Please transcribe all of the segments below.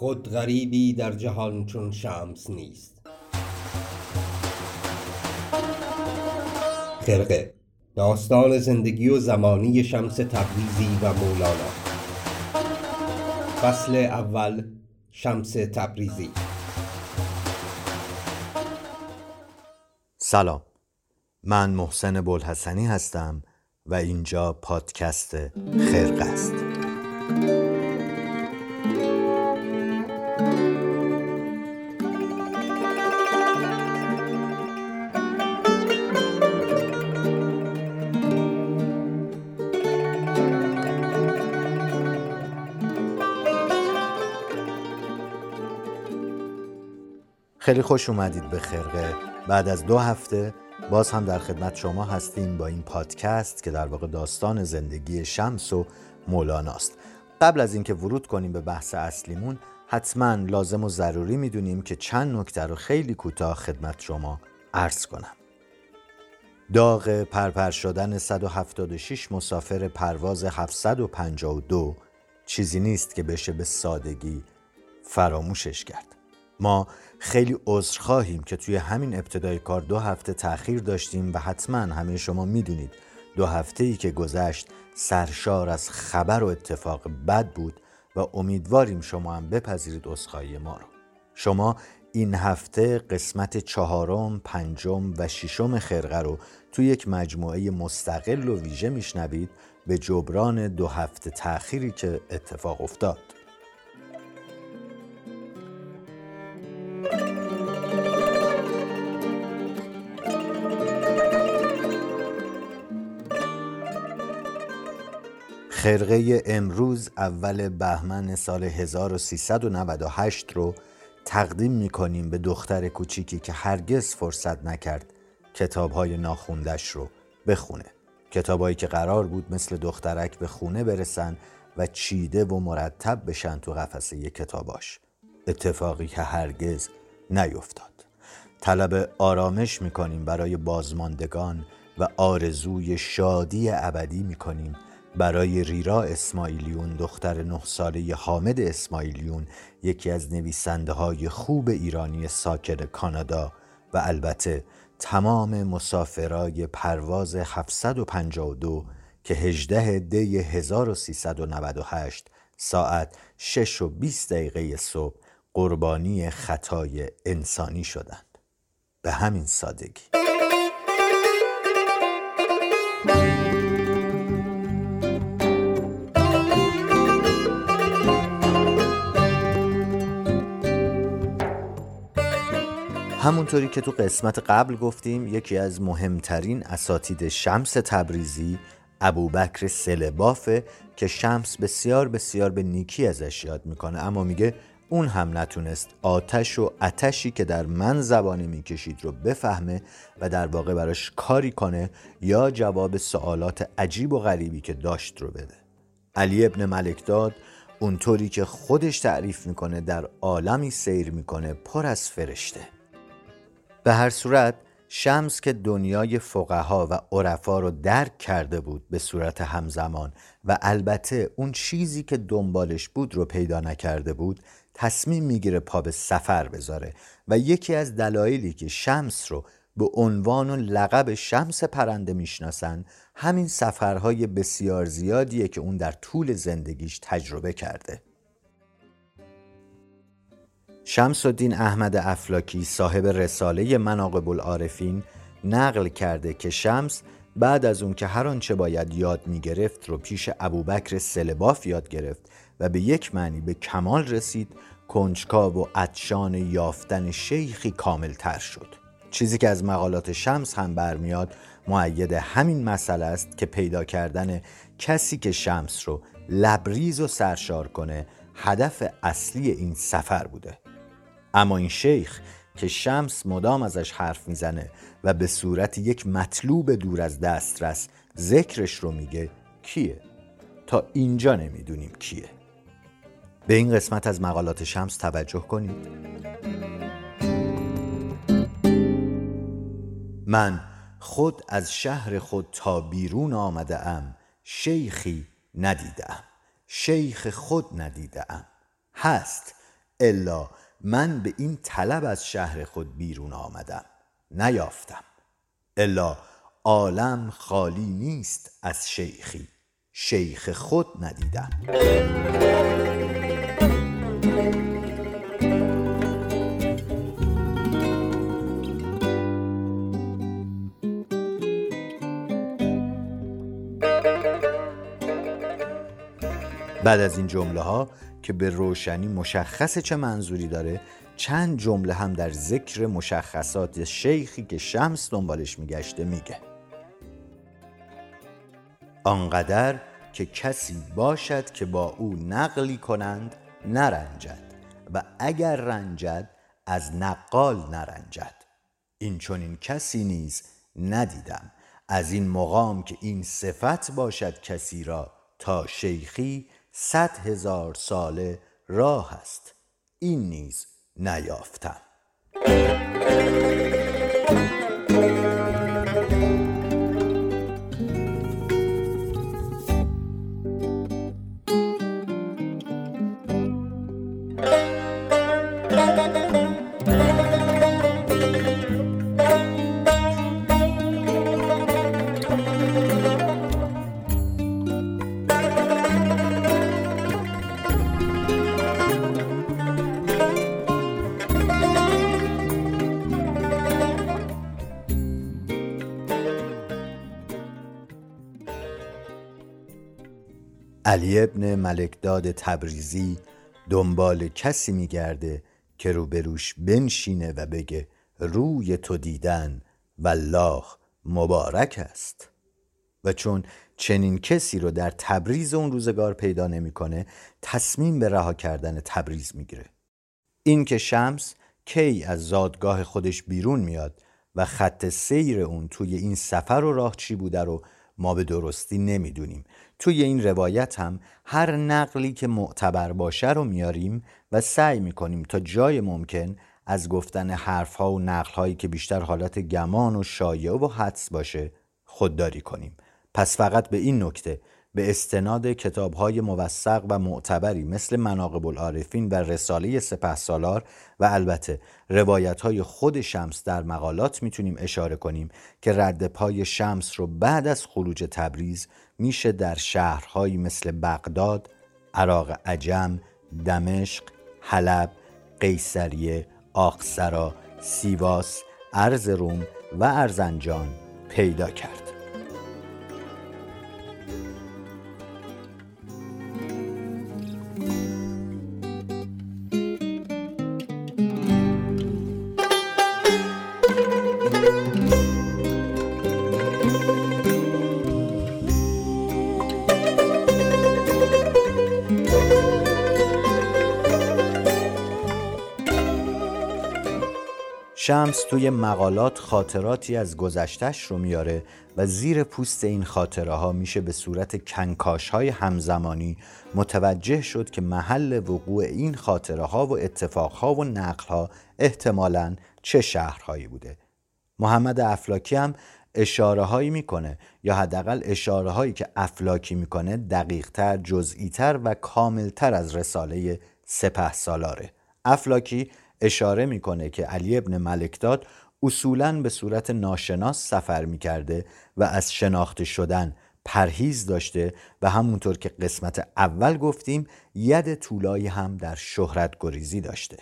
خود غریبی در جهان چون شمس نیست. خرقه داستان زندگی و زمانی شمس تبریزی و مولانا. فصل اول شمس تبریزی. سلام. من محسن بلحسنی هستم و اینجا پادکست خرقه است. خیلی خوش اومدید به خرقه. بعد از دو هفته باز هم در خدمت شما هستیم با این پادکست که در واقع داستان زندگی شمس و مولاناست. قبل از اینکه ورود کنیم به بحث اصلیمون حتما لازم و ضروری می‌دونیم که چند نکته رو خیلی کوتاه خدمت شما عرض کنم. داغ پرپر شدن 176 مسافر پرواز 752 چیزی نیست که بشه به سادگی فراموشش کرد. ما خیلی عذر خواهیم که توی همین ابتدای کار دو هفته تأخیر داشتیم و حتما همه شما می‌دونید دو هفته ای که گذشت سرشار از خبر و اتفاق بد بود و امیدواریم شما هم بپذیرید عذرخواهی ما رو. شما این هفته قسمت چهارم، پنجم و ششم خرقه رو توی یک مجموعه مستقل و ویژه میشنوید به جبران دو هفته تأخیری که اتفاق افتاد. خرقه امروز اول بهمن سال 1398 رو تقدیم می کنیم به دختر کوچیکی که هرگز فرصت نکرد کتابهای ناخوندش رو بخونه. کتابهایی که قرار بود مثل دخترک به خونه برسن و چیده و مرتب بشن تو قفسه کتاباش. اتفاقی که هرگز نیفتاد. طلب آرامش می‌کنیم برای بازماندگان و آرزوی شادی ابدی می‌کنیم برای ریرا اسماعیلیون دختر نه ساله حامد اسماعیلیون یکی از نویسنده های خوب ایرانی ساکن کانادا و البته تمام مسافرای پرواز 752 که 18 دی 1398 ساعت 6 و 20 دقیقه صبح قربانی خطای انسانی شدند. به همین سادگی. همونطوری که تو قسمت قبل گفتیم یکی از مهمترین اساتید شمس تبریزی ابوبکر سلبافه که شمس بسیار بسیار به نیکی ازش یاد می‌کنه. اما میگه اون هم نتونست آتش و اتشی که در من زبانه می‌کشید رو بفهمه و در واقع براش کاری کنه یا جواب سوالات عجیب و غریبی که داشت رو بده. علی ابن ملکداد اونطوری که خودش تعریف می‌کنه در عالمی سیر می‌کنه پر از فرشته. به هر صورت شمس که دنیای فقها و عرفا رو درک کرده بود به صورت همزمان و البته اون چیزی که دنبالش بود رو پیدا نکرده بود تصمیم می‌گیره پا به سفر بذاره و یکی از دلایلی که شمس رو به عنوان و لقب شمس پرنده می‌شناسن همین سفرهای بسیار زیادیه که اون در طول زندگیش تجربه کرده. شمس الدین احمد افلاکی صاحب رساله مناقب العارفین نقل کرده که شمس بعد از اون که هر آنچه باید یاد می گرفت رو پیش ابوبکر سلباف یاد گرفت و به یک معنی به کمال رسید کنجکاو و عطشان یافتن شیخی کامل تر شد. چیزی که از مقالات شمس هم برمیاد معید همین مسئله است که پیدا کردن کسی که شمس رو لبریز و سرشار کنه هدف اصلی این سفر بوده. اما این شیخ که شمس مدام ازش حرف می‌زنه و به صورت یک مطلوب دور از دسترس ذکرش رو میگه کیه؟ تا اینجا نمی‌دونیم کیه. به این قسمت از مقالات شمس توجه کنید. من خود از شهر خود تا بیرون آمده ام شیخی ندیدم شیخ خود ندیدم هست الا من به این طلب از شهر خود بیرون آمدم نیافتم. الا عالم خالی نیست از شیخی شیخ خود ندیدم. بعد از این جمله ها که به روشنی مشخص چه منظوری داره چند جمله هم در ذکر مشخصات شیخی که شمس دنبالش میگشته میگه. آنقدر که کسی باشد که با او نقلی کنند نرنجد و اگر رنجد از نقال نرنجد. این چون این کسی نیز ندیدم. از این مقام که این صفت باشد کسی را تا شیخی صد هزار ساله راه است. این نیز نیافتم. علی ابن ملکداد تبریزی دنبال کسی میگرده که روبروش بنشینه و بگه روی تو دیدن والله مبارک است. و چون چنین کسی رو در تبریز اون روزگار پیدا نمی‌کنه تصمیم به رها کردن تبریز می‌گیره. این که شمس کی از زادگاه خودش بیرون میاد و خط سیر اون توی این سفر و راه چی بوده رو ما به درستی نمی‌دونیم. توی این روایت هم هر نقلی که معتبر باشه رو میاریم و سعی می‌کنیم تا جای ممکن از گفتن حرفها و نقلهایی که بیشتر حالت گمان و شایعه و حدس باشه خودداری کنیم. پس فقط به این نکته به استناد کتابهای موثق و معتبری مثل مناقب العارفین و رساله سپه سالار و البته روایت خود شمس در مقالات می‌تونیم اشاره کنیم که رد پای شمس رو بعد از خروج تبریز میشه در شهرهایی مثل بغداد، عراق عجم، دمشق، حلب، قیصریه، آقسرا، سیواس، ارز روم و ارزنجان پیدا کرد. شمس توی مقالات خاطراتی از گذشتش رو میاره و زیر پوست این خاطره ها میشه به صورت کنکاش های همزمانی متوجه شد که محل وقوع این خاطره ها و اتفاق ها و نقل ها احتمالاً چه شهرهایی بوده. محمد افلاکی هم اشاره هایی می‌کنه یا حداقل اشاره هایی که افلاکی می‌کنه دقیق تر جزئی تر و کامل تر از رساله سپه سالاره افلاکی اشاره می‌کنه که علی ابن ملکداد اصولا به صورت ناشناس سفر می‌کرده و از شناخته شدن پرهیز داشته و همونطور که قسمت اول گفتیم ید طولایی هم در شهرت گریزی داشته.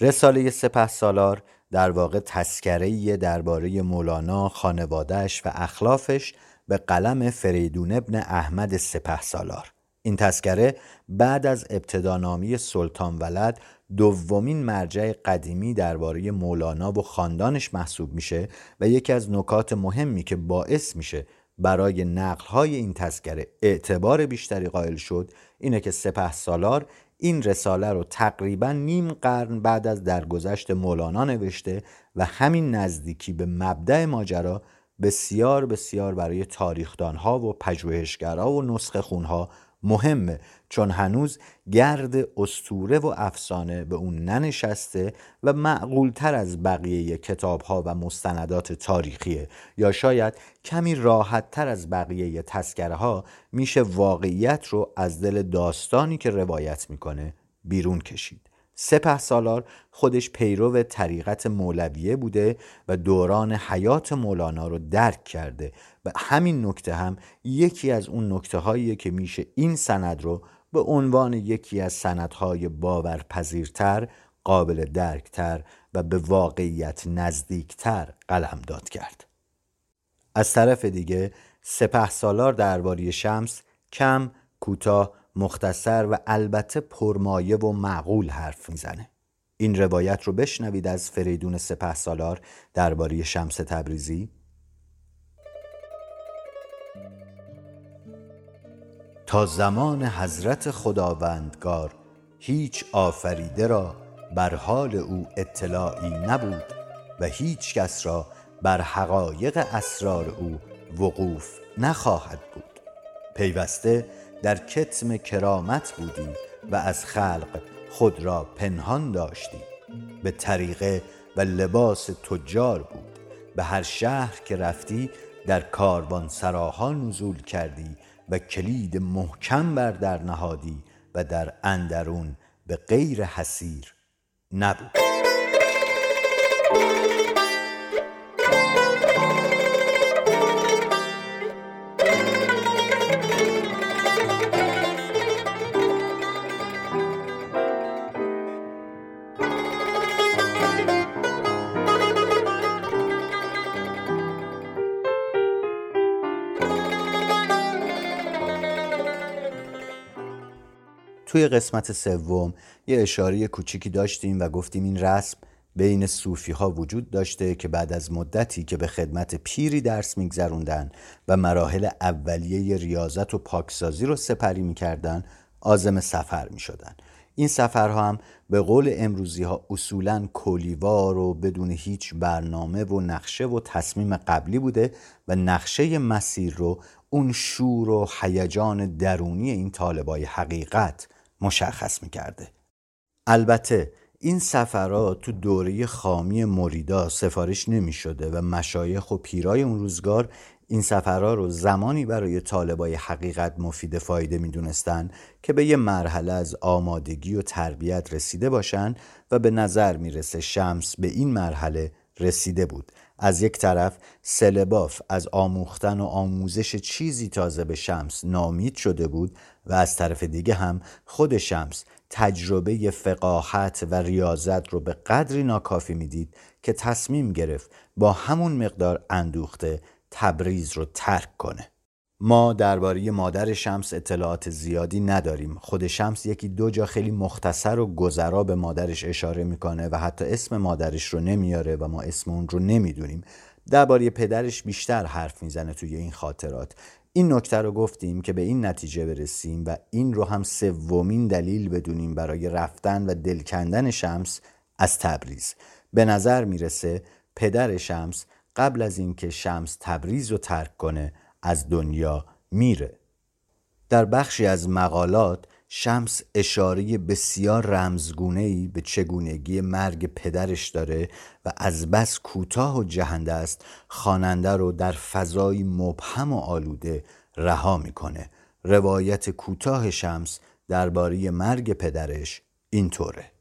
رساله سپه سالار در واقع تسکره درباره مولانا خانوادهش و اخلافش به قلم فریدون ابن احمد سپه سالار. این تسکره بعد از ابتدانامی سلطان ولد دومین مرجع قدیمی درباره مولانا و خاندانش محسوب میشه و یکی از نکات مهمی که باعث میشه برای نقلهای این تذکره اعتبار بیشتری قائل شد اینه که سپه سالار این رساله رو تقریبا نیم قرن بعد از درگذشت مولانا نوشته و همین نزدیکی به مبدع ماجرا بسیار بسیار برای تاریخدانها و پژوهشگرها و نسخه خونها مهمه چون هنوز گرد استوره و افسانه به اون ننشسته و معقولتر از بقیه کتاب ها و مستندات تاریخیه. یا شاید کمی راحت تر از بقیه تسکره میشه واقعیت رو از دل داستانی که روایت می‌کنه بیرون کشید. سپه سالار خودش پیرو طریقت مولویه بوده و دوران حیات مولانا رو درک کرده و همین نکته هم یکی از اون نکته هاییه که میشه این سند رو به عنوان یکی از سندهای باورپذیرتر قابل درکتر و به واقعیت نزدیکتر قلم داد کرد. از طرف دیگه سپه سالار درباره شمس کم کوتاه مختصر و البته پرمایه و معقول حرف می‌زنه. این روایت رو بشنوید از فریدون سپه سالار درباره شمس تبریزی. تا زمان حضرت خداوندگار هیچ آفریده را بر حال او اطلاعی نبود و هیچ کس را بر حقایق اسرار او وقوف نخواهد بود. پیوسته در کتم کرامت بودی و از خلق خود را پنهان داشتی به طریقه و لباس تجار بود. به هر شهر که رفتی در کاروان سراها نزول کردی و کلید محکم بر در نهادی و در اندرون به غیر حسیر نبود. توی قسمت سوم یه اشاره کوچیکی داشتیم و گفتیم این رسم بین صوفی ها وجود داشته که بعد از مدتی که به خدمت پیری درس میگذروندن و مراحل اولیه ریاضت و پاکسازی رو سپری می‌کردن آزم سفر می‌شدن. این سفرها هم به قول امروزی ها اصولا کلیوار و بدون هیچ برنامه و نقشه و تصمیم قبلی بوده و نقشه مسیر رو اون شور و هیجان درونی این طالبای حقیقت مشخص می‌کرده. البته این سفرات تو دوره خامی مریدا سفارش نمی شده و مشایخ و پیرای اون روزگار این سفرها رو زمانی برای طالبای حقیقت مفید فایده می دونستن که به یه مرحله از آمادگی و تربیت رسیده باشن و به نظر می‌رسه شمس به این مرحله رسیده بود. از یک طرف سلباف از آموختن و آموزش چیزی تازه به شمس نامید شده بود و از طرف دیگه هم خود شمس تجربه فقاحت و ریاضت رو به قدری ناکافی می‌دید که تصمیم گرفت با همون مقدار اندوخته تبریز رو ترک کنه. ما درباره مادر شمس اطلاعات زیادی نداریم. خود شمس یکی دو جا خیلی مختصر و گذرا به مادرش اشاره می‌کنه و حتی اسم مادرش رو نمیاره و ما اسم اون رو نمی‌دونیم. درباره پدرش بیشتر حرف می‌زنه توی این خاطرات. این نکته رو گفتیم که به این نتیجه برسیم و این رو هم سومین دلیل بدونیم برای رفتن و دلکندن شمس از تبریز. به نظر می‌رسه پدر شمس قبل از اینکه شمس تبریز رو ترک کنه از دنیا میره. در بخشی از مقالات شمس اشاره بسیار رمزگونه به چگونگی مرگ پدرش داره و از بس کوتاه و جهنده است خواننده رو در فضای مبهم و آلوده رها می‌کنه. روایت کوتاه شمس درباره مرگ پدرش اینطوره.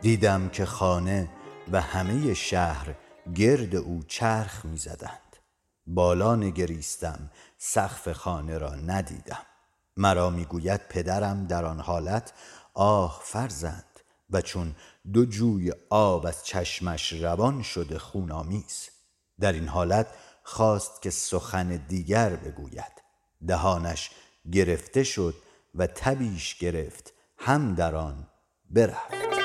دیدم که خانه و همه شهر گرد او چرخ می زدند بالا نگریستم سقف خانه را ندیدم. مرا می‌گوید پدرم در آن حالت آه فرزند و چون دو جوی آب از چشمش روان شده خونامیز در این حالت خواست که سخن دیگر بگوید. دهانش گرفته شد و تبیش گرفت هم در آن برفت.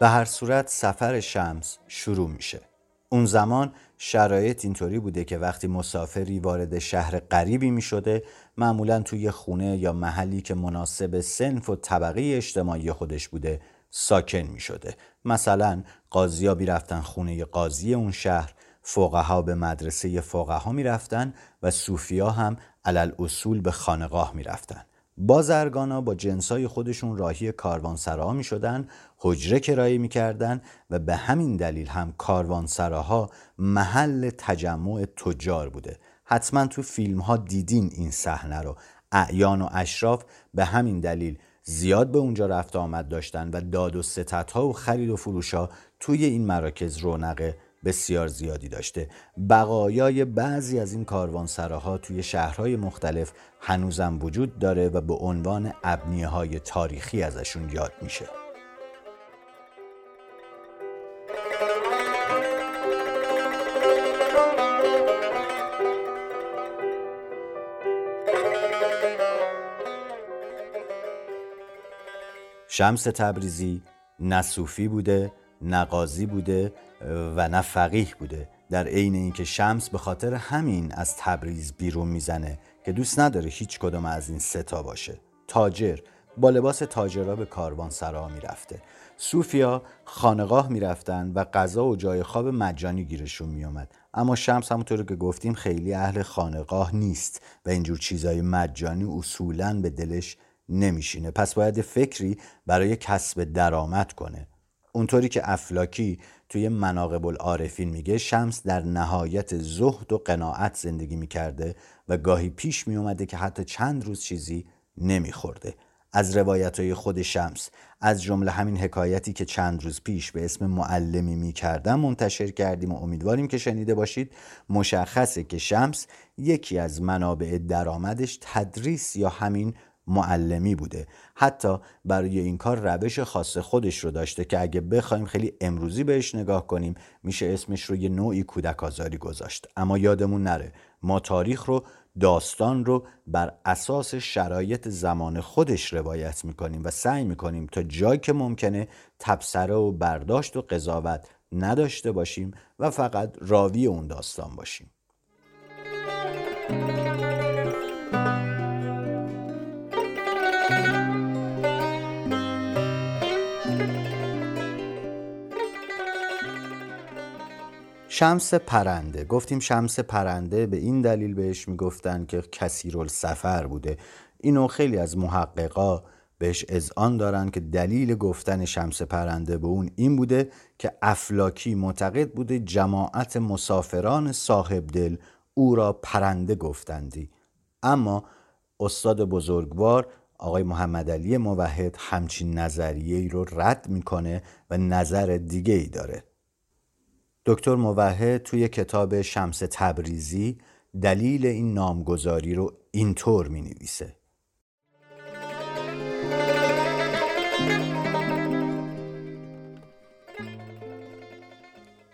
به هر صورت سفر شمس شروع میشه اون زمان شرایط اینطوری بوده که وقتی مسافری وارد شهر غریبی می شده معمولا توی خونه یا محلی که مناسب سنف و طبقه اجتماعی خودش بوده ساکن می شده مثلا قاضیا رفتن خونه قاضی اون شهر فقها به مدرسه فقها می رفتن و صوفیا هم علل اصول به خانقاه می رفتن. بازرگانا با جنسای خودشون راهی کاروانسراها می شدن حجره کرایه می و به همین دلیل هم کاروانسراها محل تجمع تجار بوده. حتما تو فیلم ها دیدین این صحنه رو. اعیان و اشراف به همین دلیل زیاد به اونجا رفت آمد داشتن و داد و ستت ها و خرید و فروش ها توی این مراکز رونق بسیار زیادی داشته. بقایای بعضی از این کاروانسراها توی شهرهای مختلف هنوزم وجود داره و به عنوان ابنیه های تاریخی ازشون یاد میشه. شمس تبریزی نه صوفی بوده نه قاضی بوده و نه فقیه بوده. در عین اینکه شمس به خاطر همین از تبریز بیرون می‌زنه که دوست نداره هیچ کدوم از این ستا باشه. تاجر با لباس تاجرها به کاروان سرا می‌رفته. صوفیا خانقاه می‌رفتن و غذا و جای خواب مجانی گیرشون میومد اما شمس همونطور که گفتیم خیلی اهل خانقاه نیست و اینجور چیزای مجانی اصولا به دلش نمیشینه. پس باید فکری برای کسب درآمد کنه. اونطوری که افلاکی توی مناقب العارفین میگه شمس در نهایت زهد و قناعت زندگی می‌کرده و گاهی پیش میومده که حتی چند روز چیزی نمیخورده. از روایت های خود شمس از جمله همین حکایتی که چند روز پیش به اسم معلمی می‌کردم منتشر کردیم و امیدواریم که شنیده باشید. مشخصه که شمس یکی از منابع درآمدش تدریس یا همین معلمی بوده. حتی برای این کار روش خاص خودش رو داشته که اگه بخوایم خیلی امروزی بهش نگاه کنیم میشه اسمش رو یه نوعی کودک آزاری گذاشت. اما یادمون نره ما تاریخ رو داستان رو بر اساس شرایط زمان خودش روایت می‌کنیم و سعی می‌کنیم تا جایی که ممکنه تبصره و برداشت و قضاوت نداشته باشیم و فقط راوی اون داستان باشیم. شمس پرنده. گفتیم شمس پرنده به این دلیل بهش می‌گفتن که کثیر سفر بوده. اینو خیلی از محققا بهش اذعان دارن که دلیل گفتن شمس پرنده به اون این بوده که افلاکی معتقد بوده جماعت مسافران صاحب دل او را پرنده گفتندی. اما استاد بزرگوار آقای محمد علی موحد همچین نظریه ای رو رد می‌کنه و نظر دیگه ای داره. دکتر موحد توی کتاب شمس تبریزی دلیل این نامگذاری رو اینطور می نویسه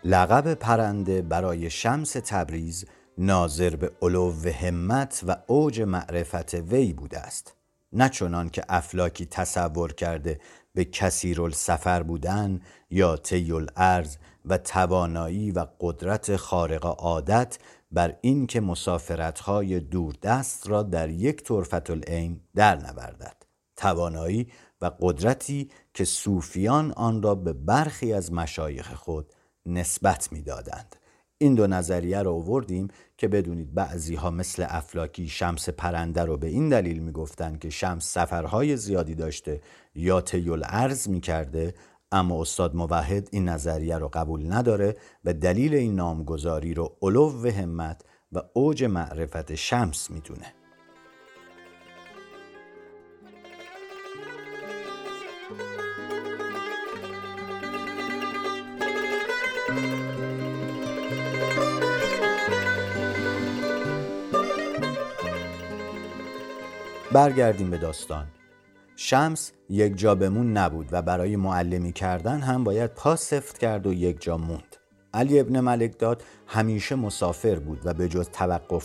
لقب پرنده برای شمس تبریز ناظر به علو همت و اوج معرفت وی بوده است. نه چنان که افلاکی تصور کرده به کثیر سفر بودن یا طی الارض و توانایی و قدرت خارق عادت بر این که مسافرتهای دوردست را در یک طرفت العین در نوردد. توانایی و قدرتی که صوفیان آن را به برخی از مشایخ خود نسبت می‌دادند. این دو نظریه رو آوردیم که بدونید بعضی ها مثل افلاکی شمس پرنده رو به این دلیل می‌گفتند که شمس سفرهای زیادی داشته یا تیل ارز می‌کرده اما استاد موحد این نظریه رو قبول نداره و دلیل این نامگذاری رو علو همت و اوج معرفت شمس می‌دونه. برگردیم به داستان. شمس یک جا بمون نبود و برای معلمی کردن هم باید پا سفت کرد و یک جا موند. علی ابن ملک داد همیشه مسافر بود و به جز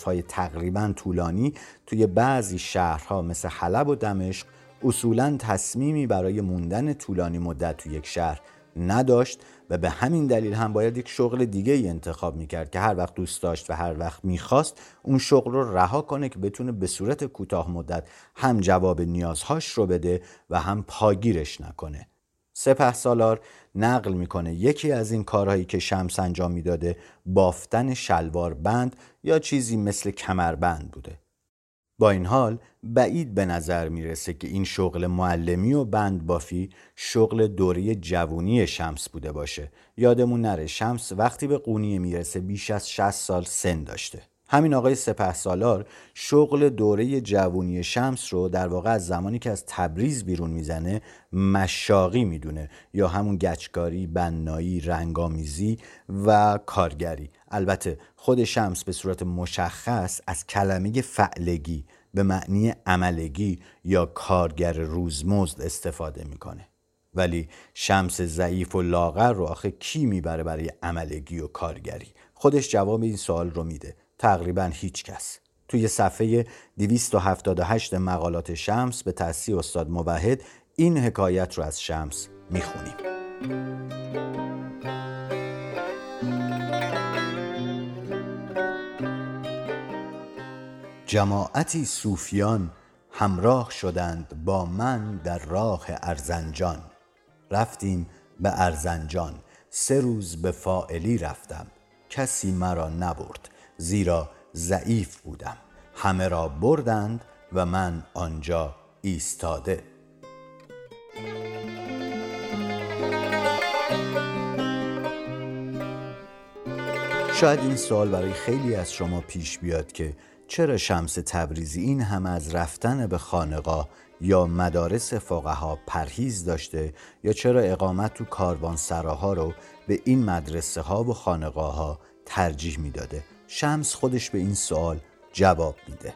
های تقریبا طولانی توی بعضی شهرها مثل حلب و دمشق اصولا تصمیمی برای موندن طولانی مدت توی یک شهر نداشت و به همین دلیل هم باید یک شغل دیگه ای انتخاب می‌کرد که هر وقت دوست داشت و هر وقت می‌خواست اون شغل رو رها کنه که بتونه به صورت کوتاه مدت هم جواب نیازهاش رو بده و هم پاگیرش نکنه. سپه سالار نقل می‌کنه یکی از این کارهایی که شمس انجام می‌داده بافتن شلوار بند یا چیزی مثل کمربند بوده. با این حال بعید به نظر می‌رسه که این شغل معلمی و بند بافی شغل دوره جوونی شمس بوده باشه. یادمون نره شمس وقتی به قونیه می‌رسه بیش از 60 سال سن داشته. همین آقای سپه سالار شغل دوره جوونی شمس رو در واقع از زمانی که از تبریز بیرون می‌زنه مشاقی می‌دونه. یا همون گچکاری، بنایی، رنگامیزی و کارگری. البته خود شمس به صورت مشخص از کلمه فعلگی به معنی عملگی یا کارگر روزمزد استفاده می‌کنه. ولی شمس ضعیف و لاغر رو آخه کی می‌بره برای عملگی و کارگری؟ خودش جواب این سوال رو میده. تقریبا هیچ کس. توی صفحه 278 مقالات شمس به تصحیح استاد موحد این حکایت رو از شمس می‌خونیم. جماعتی صوفیان همراه شدند با من در راه ارزنجان. رفتیم به ارزنجان. سه روز به فائلی رفتم. کسی مرا نبرد. زیرا ضعیف بودم. همه را بردند و من آنجا ایستاده. شاید این سوال برای خیلی از شما پیش بیاد که چرا شمس تبریزی این هم از رفتن به خانقاه یا مدارس فقها پرهیز داشته یا چرا اقامت تو کاروان سراها رو به این مدرسه ها و خانقاه ها ترجیح می‌داده؟ شمس خودش به این سوال جواب میده.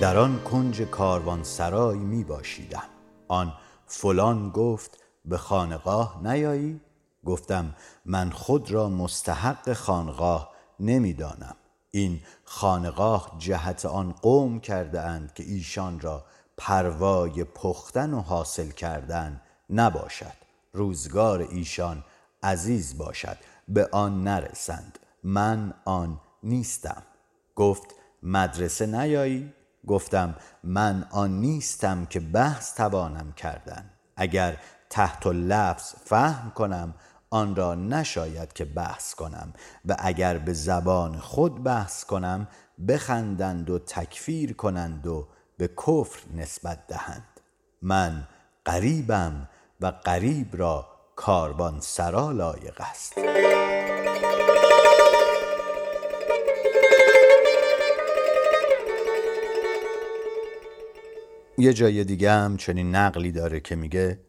در آن کنج کاروان سرای می باشیدم آن فلان گفت به خانقاه نیایی؟ گفتم من خود را مستحق خانقاه نمی‌دانم. این خانقاه جهت آن قوم کرده اند که ایشان را پروای پختن و حاصل کردن نباشد. روزگار ایشان عزیز باشد. به آن نرسند. من آن نیستم. گفت مدرسه نیایی؟ گفتم من آن نیستم که بحث توانم کردن. اگر تحت لفظ فهم کنم آن را نشاید که بحث کنم. و اگر به زبان خود بحث کنم بخندند و تکفیر کنند و به کفر نسبت دهند. من قریبم و قریب را کاربان سرا لایق است. یه جای دیگه هم چنین نقلی داره که میگه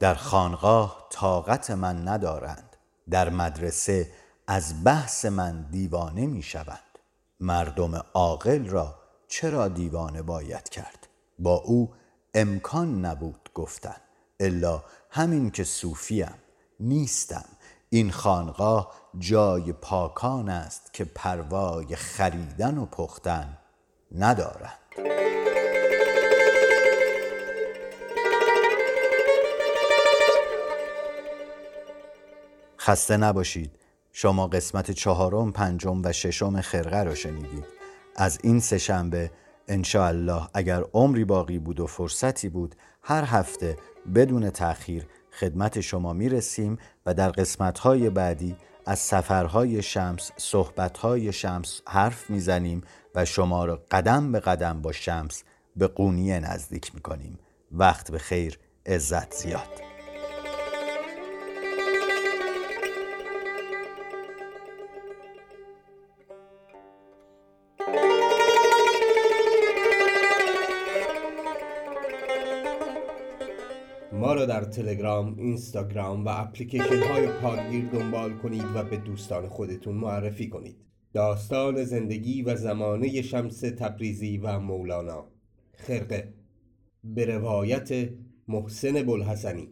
در خانقاه طاقت من ندارند. در مدرسه از بحث من دیوانه می شوند مردم عاقل را چرا دیوانه باید کرد؟ با او امکان نبود گفتن الا همین که صوفیم نیستم. این خانقاه جای پاکان است که پروای خریدن و پختن ندارند خسته نباشید. شما قسمت چهارم، پنجم و ششم خرقه رو شنیدید. از این سه شنبه الله اگر عمری باقی بود و فرصتی بود هر هفته بدون تأخیر خدمت شما می‌رسیم و در قسمتهای بعدی از سفرهای شمس، صحبتهای شمس حرف می‌زنیم و شما را قدم به قدم با شمس به قونیه نزدیک می‌کنیم. وقت به خیر عزت زیاد. ما در تلگرام، اینستاگرام و اپلیکیشن های پادگیر دنبال کنید و به دوستان خودتون معرفی کنید. داستان زندگی و زمانه شمس تبریزی و مولانا. خرقه. به روایت محسن بلحسنی